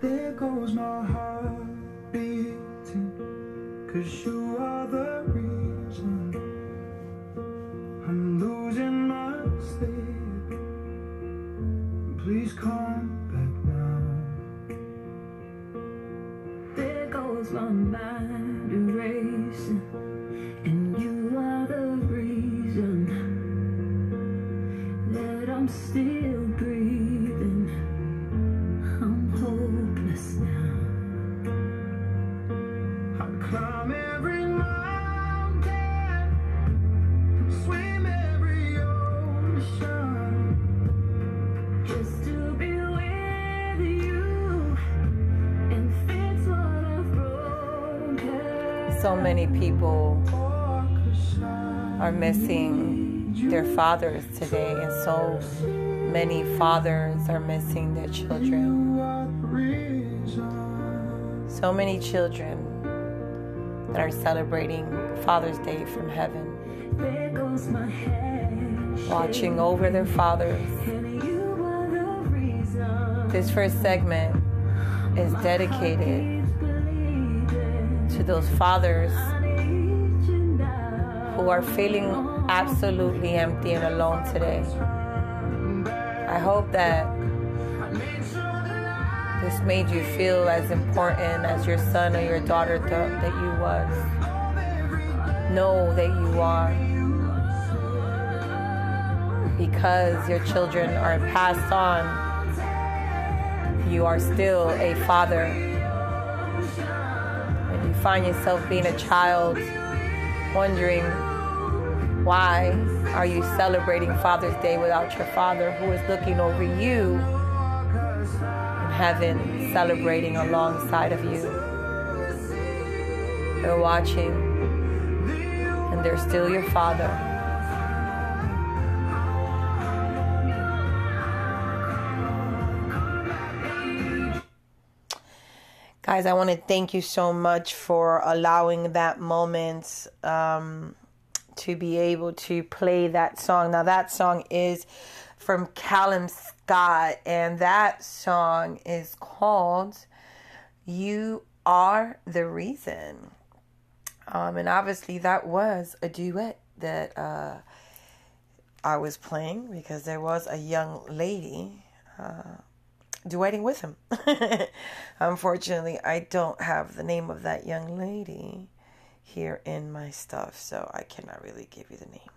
There goes my heart beating, cause you are the many people are missing their fathers today, and so many fathers are missing their children. So many children that are celebrating Father's Day from heaven, watching over their fathers. This first segment is dedicated to those fathers who are feeling absolutely empty and alone today. I hope that this made you feel as important as your son or your daughter thought that you was. Know that you are. Because your children are passed on, you are still a father. And you find yourself being a child, wondering why are you celebrating Father's Day without your father who is looking over you in heaven, celebrating alongside of you? They're watching, and they're still your father. Guys, I want to thank you so much for allowing that moment um, to be able to play that song. Now, that song is from Callum Scott, and that song is called You Are the Reason. Um, and obviously, that was a duet that uh, I was playing because there was a young lady uh, duetting with him. Unfortunately, I don't have the name of that young lady here in my stuff, so I cannot really give you the name.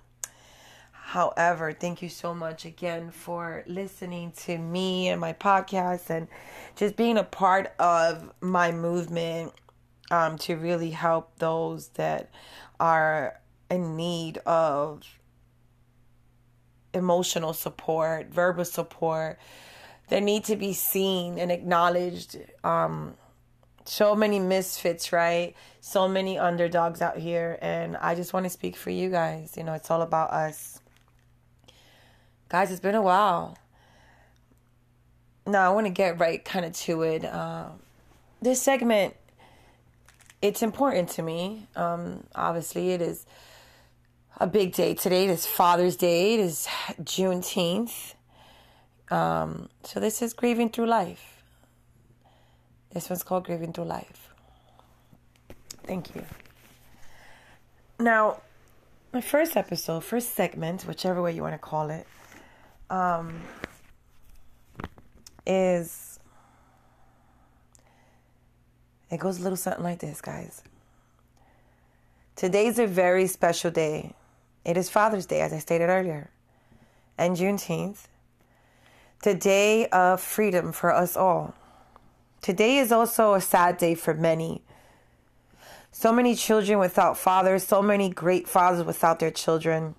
However, thank you so much again for listening to me and my podcast and just being a part of my movement um, to really help those that are in need of emotional support, verbal support, that need to be seen and acknowledged. Um, so many misfits, right? So many underdogs out here. And I just want to speak for you guys. You know, it's all about us. Guys, it's been a while. Now, I want to get right kind of to it. Uh, this segment, it's important to me. Um, obviously, it is a big day today. It is Father's Day. It is Juneteenth. Um, so this is grieving through life. This one's called grieving through life. Thank you. Now, my first episode, first segment, whichever way you want to call it, um, is it goes a little something like this, guys. Today's a very special day. It is Father's Day, as I stated earlier, and Juneteenth the day of freedom for us all. Today is also a sad day for many. So many children without fathers, so many great fathers without their children.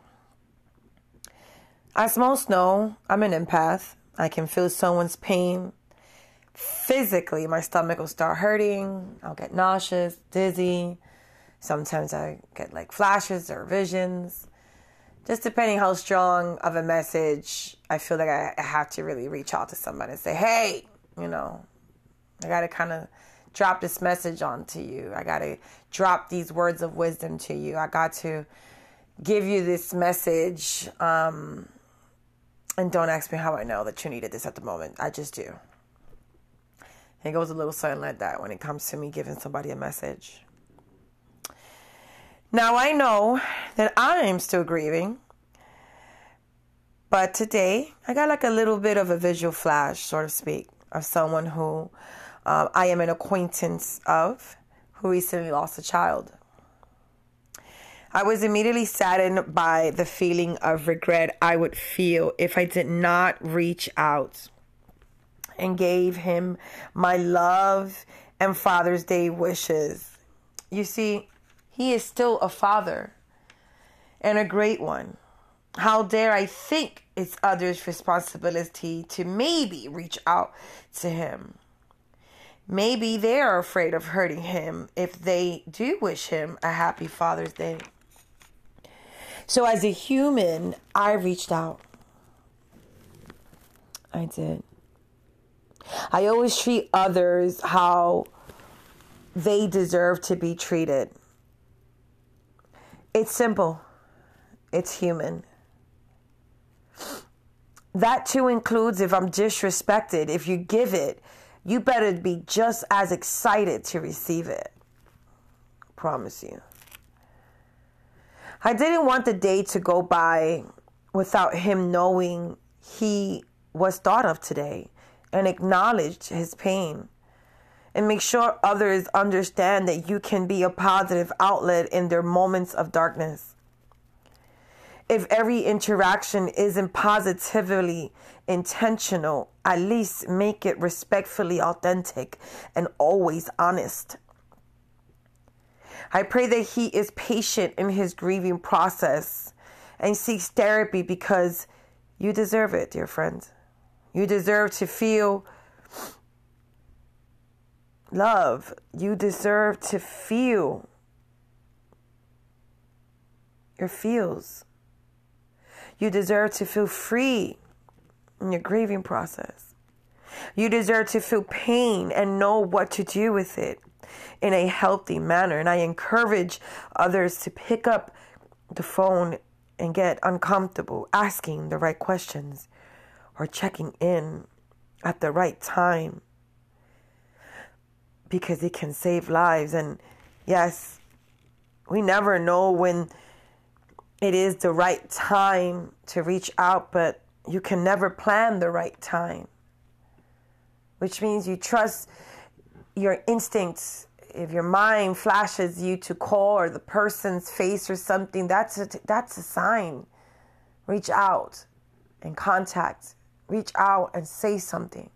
As most know, I'm an empath. I can feel someone's pain. Physically, my stomach will start hurting. I'll get nauseous, dizzy. Sometimes I get like flashes or visions just depending how strong of a message I feel like I have to really reach out to somebody and say, hey, you know, I got to kind of drop this message onto you. I got to drop these words of wisdom to you. I got to give you this message. Um, and don't ask me how I know that you needed this at the moment. I just do. It goes a little something like that when it comes to me giving somebody a message. Now I know that I am still grieving. But today, I got like a little bit of a visual flash, so to speak, of someone who uh, I am an acquaintance of who recently lost a child. I was immediately saddened by the feeling of regret I would feel if I did not reach out and gave him my love and Father's Day wishes. You see, he is still a father and a great one. How dare I think it's others' responsibility to maybe reach out to him? Maybe they are afraid of hurting him if they do wish him a happy Father's Day. So, as a human, I reached out. I did. I always treat others how they deserve to be treated. It's simple, it's human. That too includes if I'm disrespected, if you give it, you better be just as excited to receive it. Promise you. I didn't want the day to go by without him knowing he was thought of today and acknowledged his pain. And make sure others understand that you can be a positive outlet in their moments of darkness. If every interaction isn't positively intentional, at least make it respectfully authentic and always honest. I pray that he is patient in his grieving process and seeks therapy because you deserve it, dear friends. You deserve to feel love. You deserve to feel your feels. You deserve to feel free in your grieving process. You deserve to feel pain and know what to do with it in a healthy manner. And I encourage others to pick up the phone and get uncomfortable asking the right questions or checking in at the right time because it can save lives. And yes, we never know when it is the right time to reach out, but you can never plan the right time, which means you trust your instincts. If your mind flashes you to call or the person's face or something, that's a, that's a sign. Reach out and contact. Reach out and say something.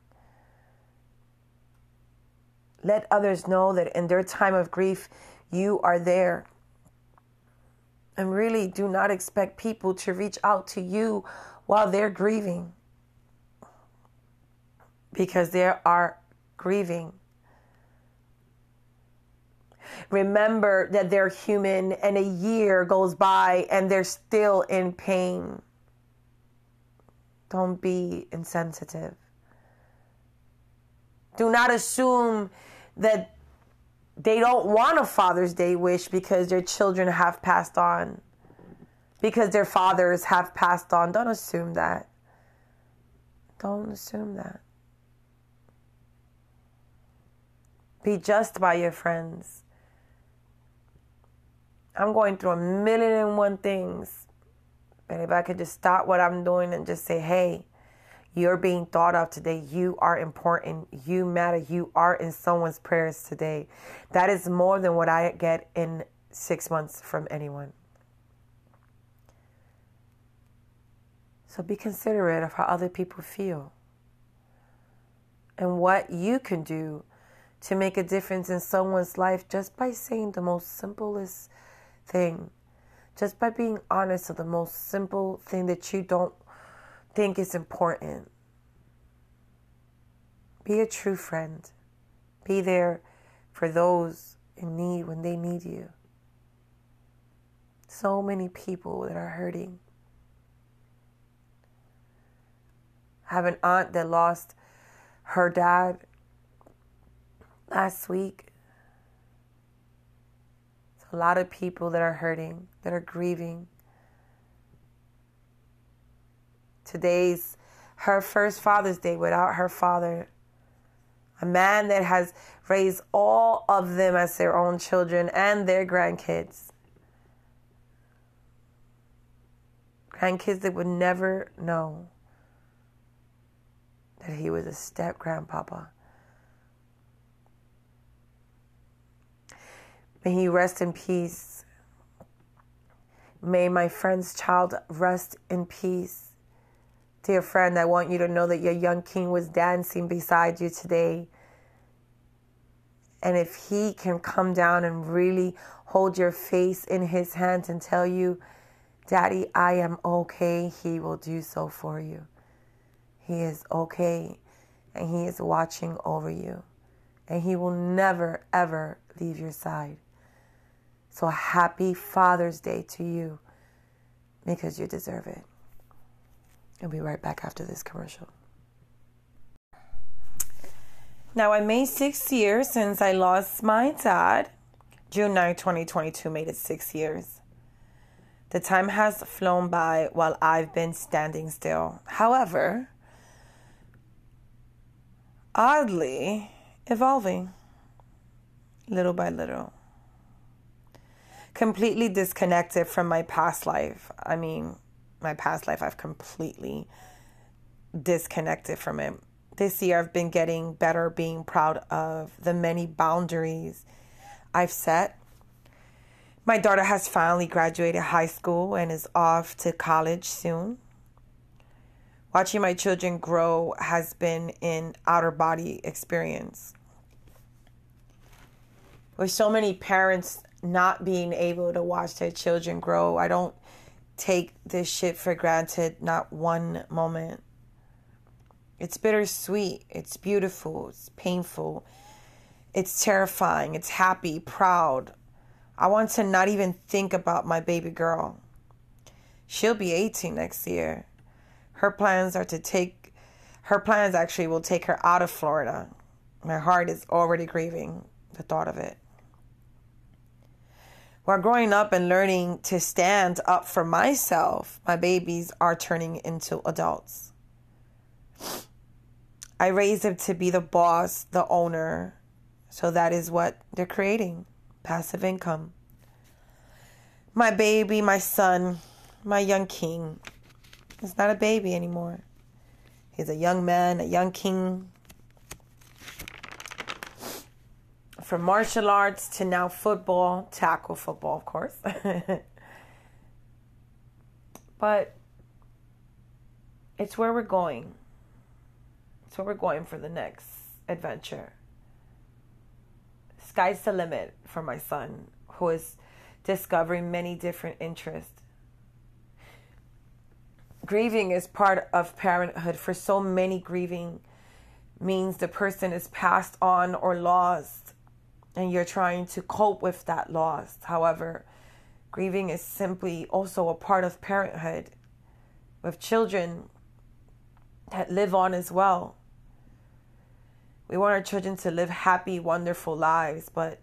Let others know that in their time of grief, you are there. And really do not expect people to reach out to you while they're grieving because they are grieving. Remember that they're human and a year goes by and they're still in pain. Don't be insensitive. Do not assume that they don't want a Father's Day wish because their children have passed on, because their fathers have passed on. Don't assume that. Don't assume that. Be just by your friends. I'm going through a million and one things. And if I could just stop what I'm doing and just say, hey, you're being thought of today. You are important. You matter. You are in someone's prayers today. That is more than what I get in six months from anyone. So be considerate of how other people feel and what you can do to make a difference in someone's life just by saying the most simplest thing, just by being honest of the most simple thing that you don't think is important. Be a true friend. Be there for those in need when they need you. So many people that are hurting. I have an aunt that lost her dad last week. It's a lot of people that are hurting, that are grieving. Today's her first Father's Day without her father. A man that has raised all of them as their own children and their grandkids. Grandkids that would never know that he was a step grandpapa. May he rest in peace. May my friend's child rest in peace. Dear friend, I want you to know that your young king was dancing beside you today. And if he can come down and really hold your face in his hands and tell you, Daddy, I am okay, he will do so for you. He is okay and he is watching over you. And he will never, ever leave your side. So happy Father's Day to you because you deserve it. I'll be right back after this commercial. Now, I made six years since I lost my dad. June 9, 2022 made it six years. The time has flown by while I've been standing still. However, oddly evolving little by little completely disconnected from my past life. I mean, my past life, I've completely disconnected from it. This year, I've been getting better being proud of the many boundaries I've set. My daughter has finally graduated high school and is off to college soon. Watching my children grow has been an outer body experience. With so many parents not being able to watch their children grow. I don't take this shit for granted, not one moment. It's bittersweet, it's beautiful, it's painful, it's terrifying, it's happy, proud. I want to not even think about my baby girl. She'll be 18 next year. Her plans are to take, her plans actually will take her out of Florida. My heart is already grieving the thought of it. While growing up and learning to stand up for myself, my babies are turning into adults. I raised them to be the boss, the owner. So that is what they're creating passive income. My baby, my son, my young king is not a baby anymore. He's a young man, a young king, from martial arts to now football, tackle football, of course. but it's where we're going. It's where we're going for the next adventure. Sky's the limit for my son, who is discovering many different interests. Grieving is part of parenthood. For so many, grieving means the person is passed on or lost and you're trying to cope with that loss. However, grieving is simply also a part of parenthood with children that live on as well. We want our children to live happy, wonderful lives, but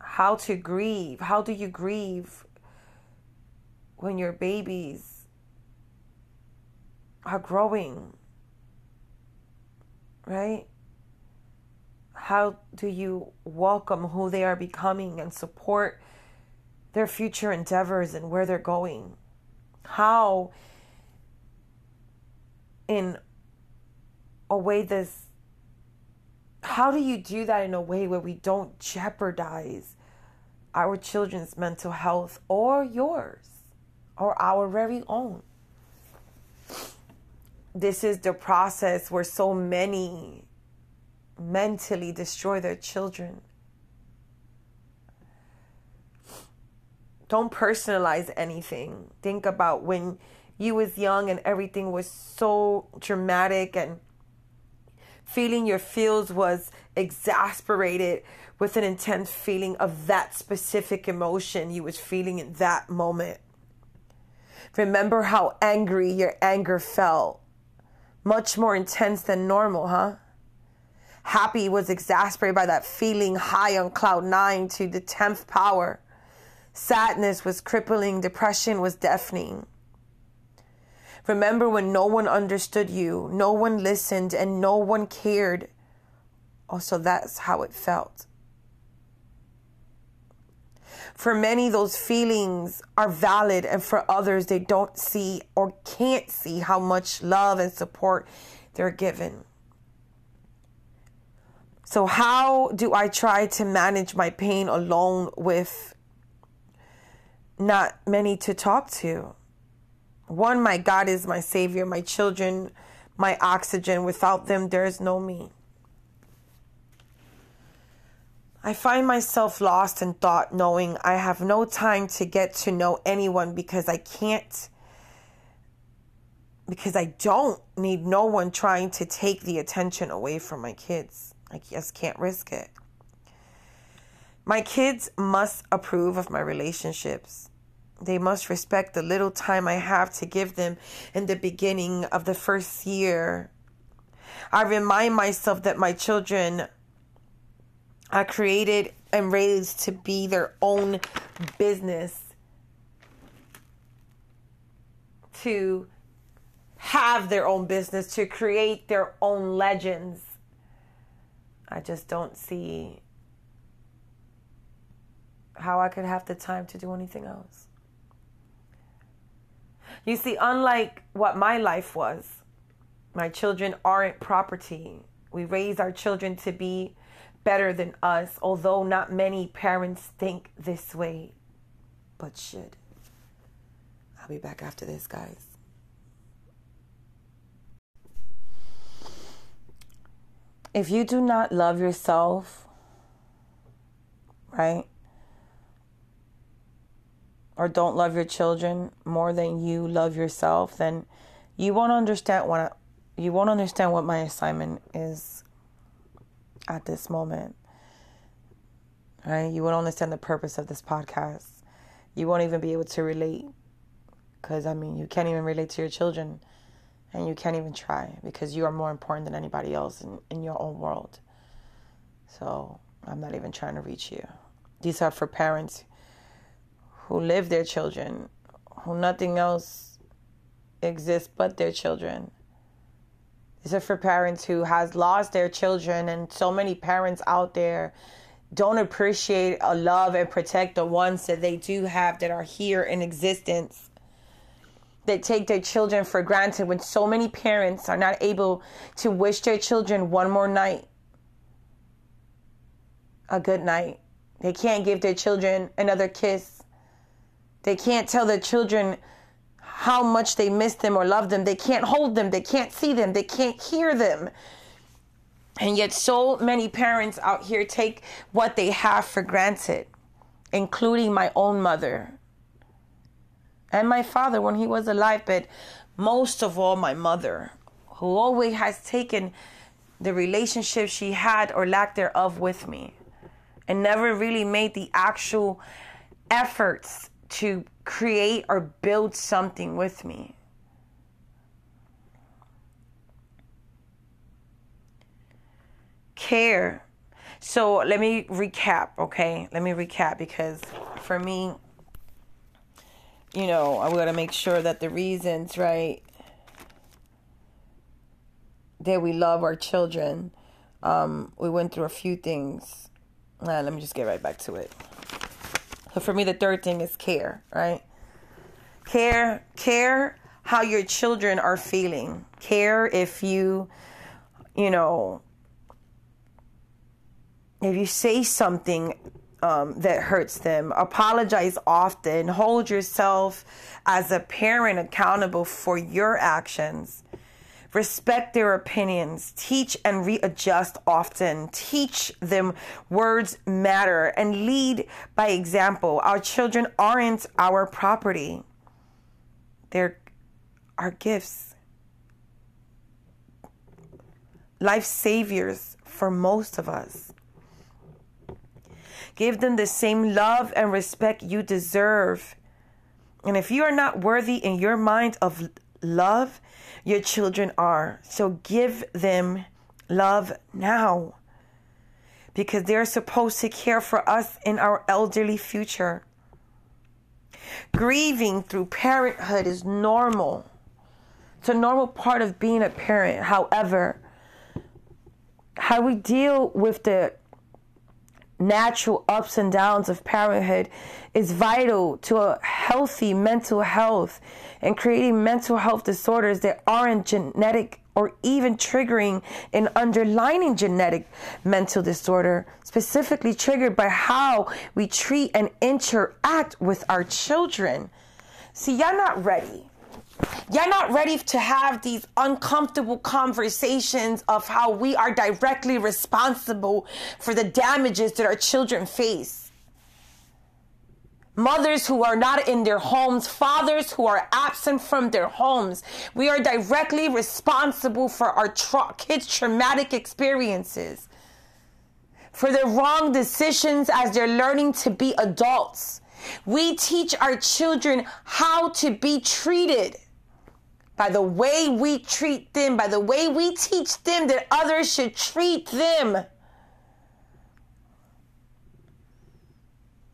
how to grieve? How do you grieve when your babies are growing? Right? How do you welcome who they are becoming and support their future endeavors and where they're going? How, in a way this, how do you do that in a way where we don't jeopardize our children's mental health or yours or our very own? This is the process where so many mentally destroy their children. Don't personalize anything. Think about when you was young and everything was so dramatic and feeling your feels was exasperated with an intense feeling of that specific emotion you was feeling in that moment. Remember how angry your anger felt. Much more intense than normal, huh? Happy was exasperated by that feeling high on cloud nine to the 10th power. Sadness was crippling, depression was deafening. Remember when no one understood you, no one listened, and no one cared. Also, that's how it felt. For many, those feelings are valid, and for others, they don't see or can't see how much love and support they're given. So, how do I try to manage my pain alone with not many to talk to? One, my God is my Savior, my children, my oxygen. Without them, there is no me. I find myself lost in thought, knowing I have no time to get to know anyone because I can't, because I don't need no one trying to take the attention away from my kids. I just can't risk it. My kids must approve of my relationships. They must respect the little time I have to give them in the beginning of the first year. I remind myself that my children are created and raised to be their own business, to have their own business, to create their own legends. I just don't see how I could have the time to do anything else. You see, unlike what my life was, my children aren't property. We raise our children to be better than us, although not many parents think this way, but should. I'll be back after this, guys. If you do not love yourself, right? Or don't love your children more than you love yourself, then you won't understand what you won't understand what my assignment is at this moment. Right? You won't understand the purpose of this podcast. You won't even be able to relate. Because, I mean, you can't even relate to your children. And you can't even try because you are more important than anybody else in, in your own world. So, I'm not even trying to reach you. These are for parents who live their children, who nothing else exists but their children. These are for parents who has lost their children and so many parents out there don't appreciate or love and protect the ones that they do have that are here in existence. They take their children for granted when so many parents are not able to wish their children one more night. A good night. They can't give their children another kiss. They can't tell their children how much they miss them or love them. They can't hold them. They can't see them. They can't hear them. And yet, so many parents out here take what they have for granted, including my own mother and my father when he was alive, but most of all, my mother, who always has taken the relationship she had or lack thereof with me and never really made the actual efforts to create or build something with me. Care. So let me recap, okay? Let me recap because for me, you know, I got to make sure that the reasons, right, that we love our children, um, we went through a few things. Uh, let me just get right back to it. So for me, the third thing is care, right? Care, care how your children are feeling. Care if you, you know, if you say something um, that hurts them, apologize often, hold yourself as a parent accountable for your actions. Respect their opinions. Teach and readjust often. Teach them words matter and lead by example. Our children aren't our property, they're our gifts. Life saviors for most of us. Give them the same love and respect you deserve. And if you are not worthy in your mind of love, your children are. So give them love now because they're supposed to care for us in our elderly future. Grieving through parenthood is normal. It's a normal part of being a parent. However, how we deal with the natural ups and downs of parenthood is vital to a healthy mental health and creating mental health disorders that aren't genetic or even triggering an underlying genetic mental disorder, specifically triggered by how we treat and interact with our children. See, y'all not ready. You're not ready to have these uncomfortable conversations of how we are directly responsible for the damages that our children face. Mothers who are not in their homes, fathers who are absent from their homes. We are directly responsible for our tra- kids' traumatic experiences, for their wrong decisions as they're learning to be adults. We teach our children how to be treated by the way we treat them, by the way we teach them that others should treat them.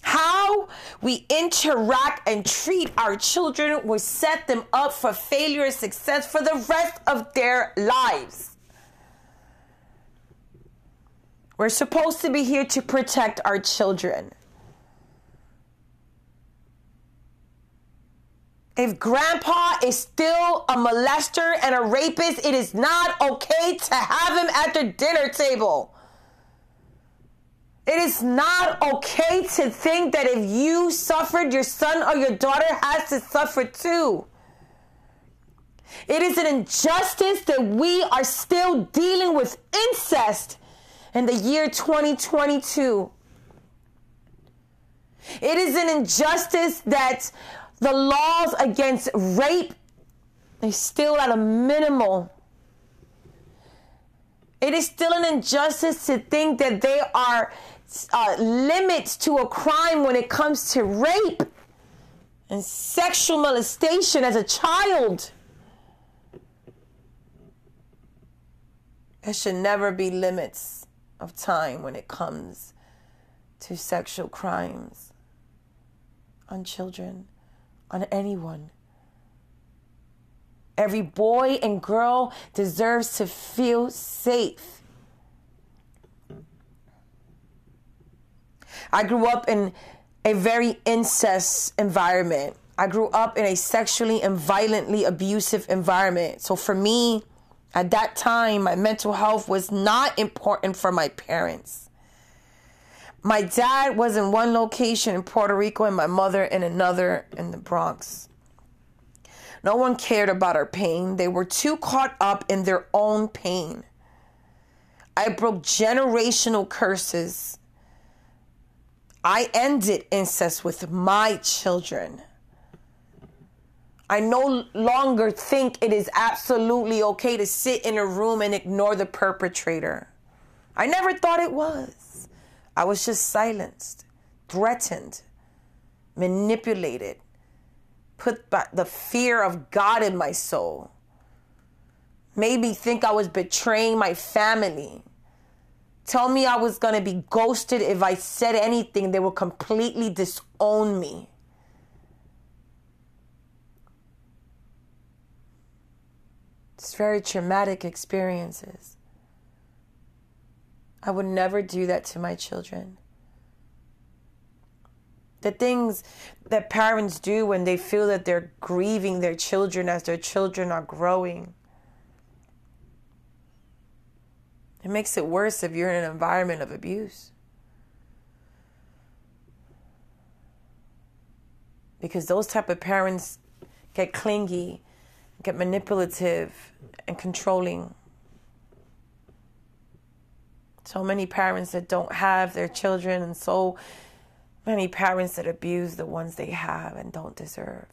How we interact and treat our children will set them up for failure and success for the rest of their lives. We're supposed to be here to protect our children. If grandpa is still a molester and a rapist, it is not okay to have him at the dinner table. It is not okay to think that if you suffered, your son or your daughter has to suffer too. It is an injustice that we are still dealing with incest in the year 2022. It is an injustice that the laws against rape is still at a minimal. It is still an injustice to think that there are uh, limits to a crime when it comes to rape and sexual molestation as a child. There should never be limits of time when it comes to sexual crimes on children on anyone. Every boy and girl deserves to feel safe. I grew up in a very incest environment. I grew up in a sexually and violently abusive environment. So for me, at that time, my mental health was not important for my parents. My dad was in one location in Puerto Rico and my mother in another in the Bronx. No one cared about our pain. They were too caught up in their own pain. I broke generational curses. I ended incest with my children. I no longer think it is absolutely okay to sit in a room and ignore the perpetrator. I never thought it was. I was just silenced, threatened, manipulated, put the fear of God in my soul. Made me think I was betraying my family. Tell me I was going to be ghosted if I said anything, they would completely disown me. It's very traumatic experiences. I would never do that to my children. The things that parents do when they feel that they're grieving their children as their children are growing. It makes it worse if you're in an environment of abuse. Because those type of parents get clingy, get manipulative and controlling so many parents that don't have their children, and so many parents that abuse the ones they have and don't deserve.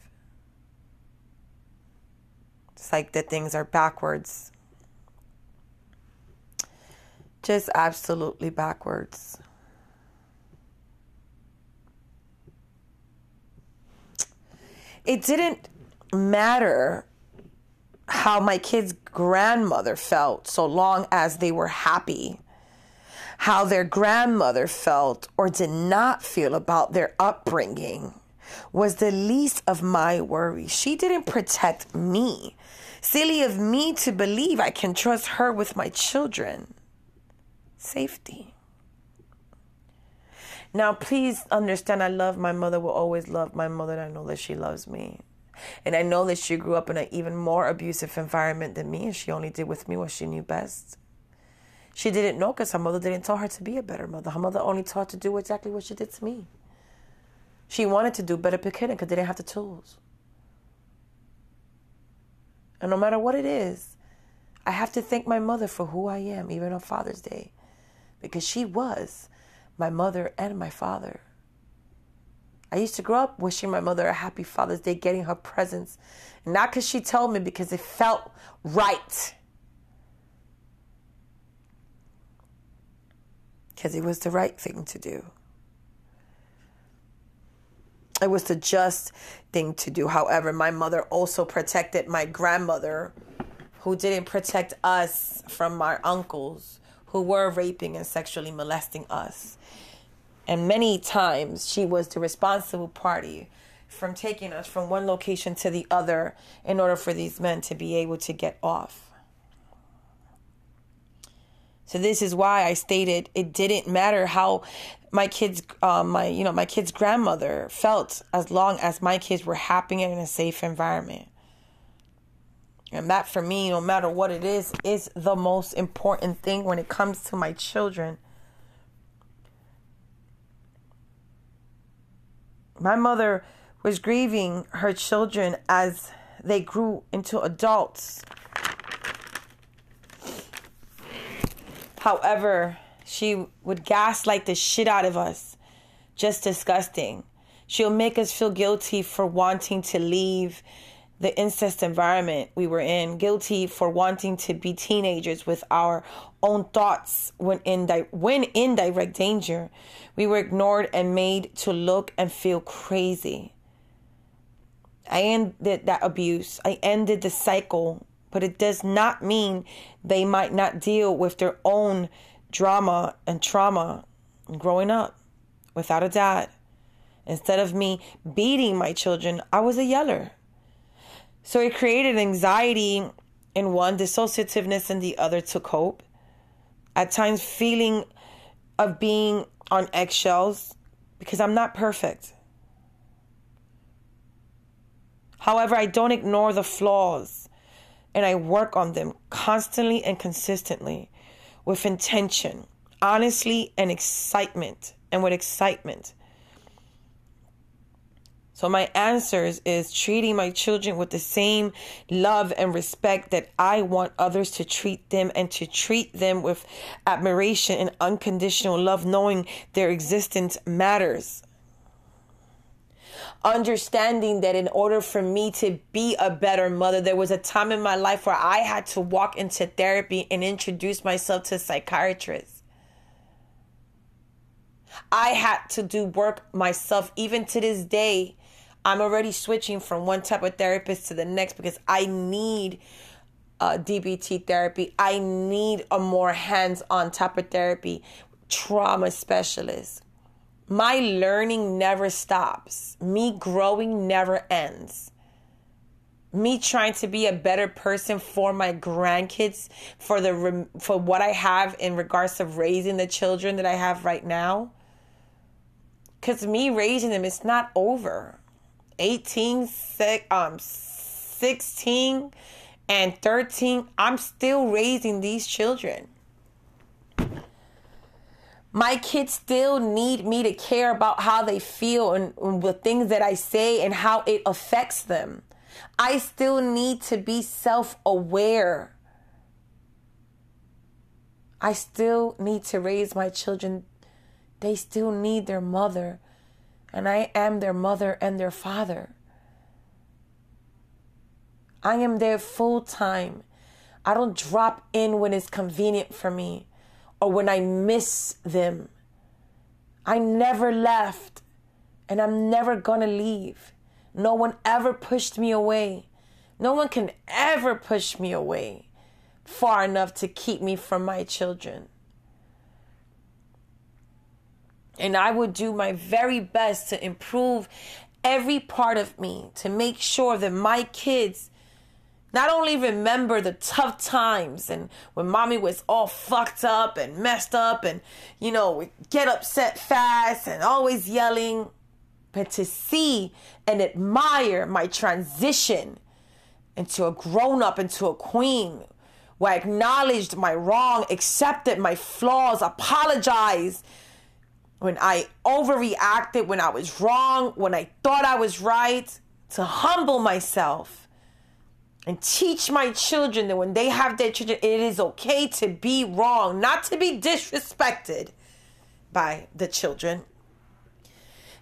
It's like that things are backwards. Just absolutely backwards. It didn't matter how my kid's grandmother felt so long as they were happy how their grandmother felt or did not feel about their upbringing was the least of my worries. She didn't protect me. Silly of me to believe I can trust her with my children. safety. Now, please understand, I love my mother, will always love my mother, and I know that she loves me. And I know that she grew up in an even more abusive environment than me, and she only did with me what she knew best. She didn't know because her mother didn't tell her to be a better mother. Her mother only taught her to do exactly what she did to me. She wanted to do better, couldn't because they didn't have the tools. And no matter what it is, I have to thank my mother for who I am, even on Father's Day, because she was my mother and my father. I used to grow up wishing my mother a happy Father's Day, getting her presents. Not because she told me, because it felt right. Because it was the right thing to do. It was the just thing to do. However, my mother also protected my grandmother, who didn't protect us from our uncles who were raping and sexually molesting us. And many times she was the responsible party from taking us from one location to the other in order for these men to be able to get off. So this is why I stated it didn't matter how my kids, um, my you know my kid's grandmother felt as long as my kids were happy and in a safe environment. And that for me, no matter what it is, is the most important thing when it comes to my children. My mother was grieving her children as they grew into adults. However, she would gaslight the shit out of us. Just disgusting. She'll make us feel guilty for wanting to leave the incest environment we were in, guilty for wanting to be teenagers with our own thoughts when in di- when in direct danger. We were ignored and made to look and feel crazy. I ended that abuse. I ended the cycle, but it does not mean they might not deal with their own drama and trauma growing up without a dad. Instead of me beating my children, I was a yeller. So it created anxiety in one, dissociativeness in the other to cope. At times, feeling of being on eggshells because I'm not perfect. However, I don't ignore the flaws and I work on them constantly and consistently with intention, honestly, and excitement, and with excitement. So my answers is treating my children with the same love and respect that I want others to treat them and to treat them with admiration and unconditional love knowing their existence matters. Understanding that in order for me to be a better mother, there was a time in my life where I had to walk into therapy and introduce myself to psychiatrists. I had to do work myself. Even to this day, I'm already switching from one type of therapist to the next because I need uh, DBT therapy. I need a more hands on type of therapy, trauma specialist. My learning never stops, me growing never ends. Me trying to be a better person for my grandkids, for the for what I have in regards to raising the children that I have right now. Cause me raising them, it's not over. 18, um, 16, and 13, I'm still raising these children. My kids still need me to care about how they feel and, and the things that I say and how it affects them. I still need to be self aware. I still need to raise my children. They still need their mother and I am their mother and their father. I am there full time. I don't drop in when it's convenient for me or when I miss them. I never left and I'm never gonna leave. No one ever pushed me away. No one can ever push me away far enough to keep me from my children. And I would do my very best to improve every part of me to make sure that my kids not only remember the tough times and when mommy was all fucked up and messed up and, you know, get upset fast and always yelling, but to see and admire my transition into a grown up, into a queen, where I acknowledged my wrong, accepted my flaws, apologized when I overreacted, when I was wrong, when I thought I was right, to humble myself and teach my children that when they have their children, it is okay to be wrong, not to be disrespected by the children.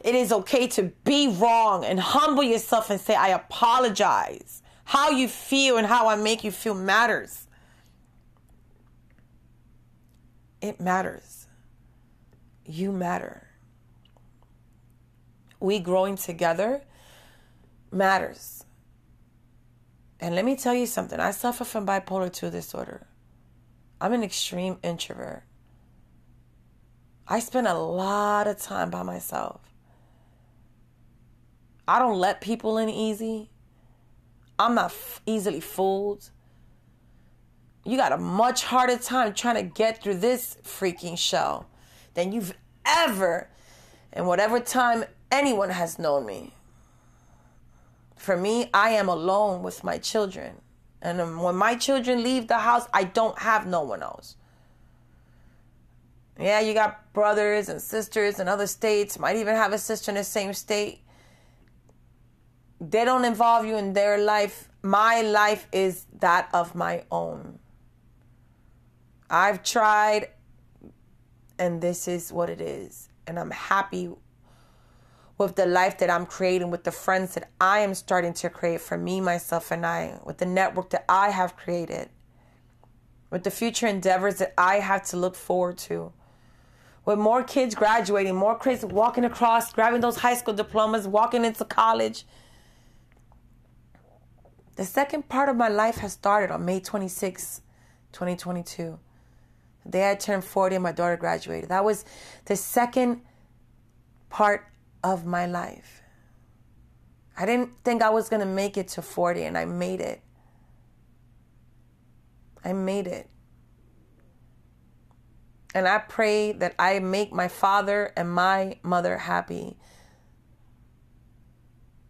It is okay to be wrong and humble yourself and say, I apologize. How you feel and how I make you feel matters. It matters. You matter. We growing together matters. And let me tell you something I suffer from bipolar 2 disorder. I'm an extreme introvert. I spend a lot of time by myself. I don't let people in easy. I'm not f- easily fooled. You got a much harder time trying to get through this freaking shell than you've ever, in whatever time anyone has known me. For me, I am alone with my children. And when my children leave the house, I don't have no one else. Yeah, you got brothers and sisters in other states, might even have a sister in the same state they don't involve you in their life. My life is that of my own. I've tried, and this is what it is. And I'm happy with the life that I'm creating, with the friends that I am starting to create for me, myself, and I, with the network that I have created, with the future endeavors that I have to look forward to. With more kids graduating, more kids walking across, grabbing those high school diplomas, walking into college the second part of my life has started on May 26, 2022. The day I turned 40 and my daughter graduated. That was the second part of my life. I didn't think I was going to make it to 40, and I made it. I made it. And I pray that I make my father and my mother happy.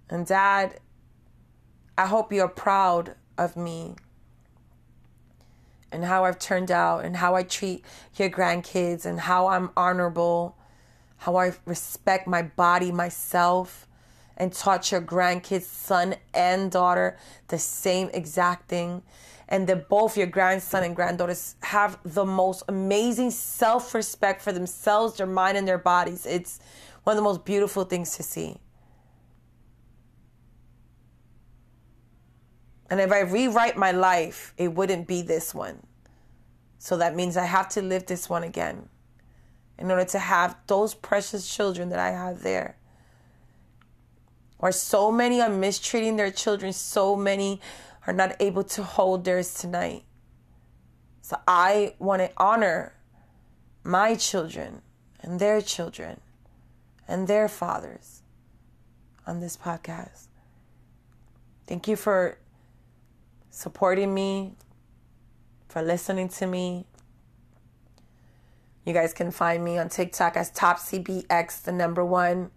And dad, I hope you're proud of me and how I've turned out and how I treat your grandkids and how I'm honorable, how I respect my body, myself, and taught your grandkids, son and daughter, the same exact thing. And that both your grandson and granddaughters have the most amazing self respect for themselves, their mind, and their bodies. It's one of the most beautiful things to see. And if I rewrite my life, it wouldn't be this one. So that means I have to live this one again in order to have those precious children that I have there. Or so many are mistreating their children, so many are not able to hold theirs tonight. So I want to honor my children and their children and their fathers on this podcast. Thank you for supporting me, for listening to me. You guys can find me on TikTok as TopsyBX, the number one.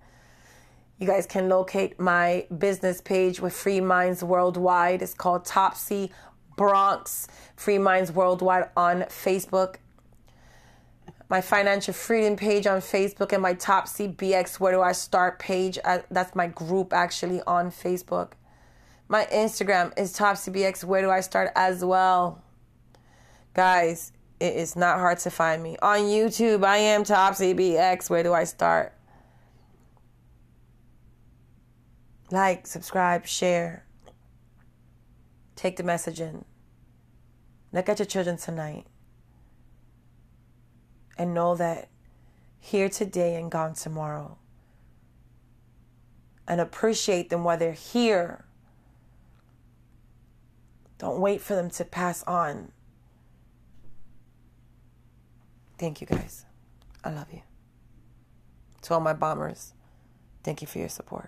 You guys can locate my business page with Free Minds Worldwide. It's called Topsy Bronx Free Minds Worldwide on Facebook. My financial freedom page on Facebook and my Topsy BX Where Do I Start page. Uh, that's my group actually on Facebook. My Instagram is TopsyBX. Where do I start as well? Guys, it is not hard to find me. On YouTube, I am TopsyBX. Where do I start? Like, subscribe, share. Take the message in. Look at your children tonight. And know that here today and gone tomorrow. And appreciate them while they're here don't wait for them to pass on. Thank you guys. I love you. To all my bombers, thank you for your support.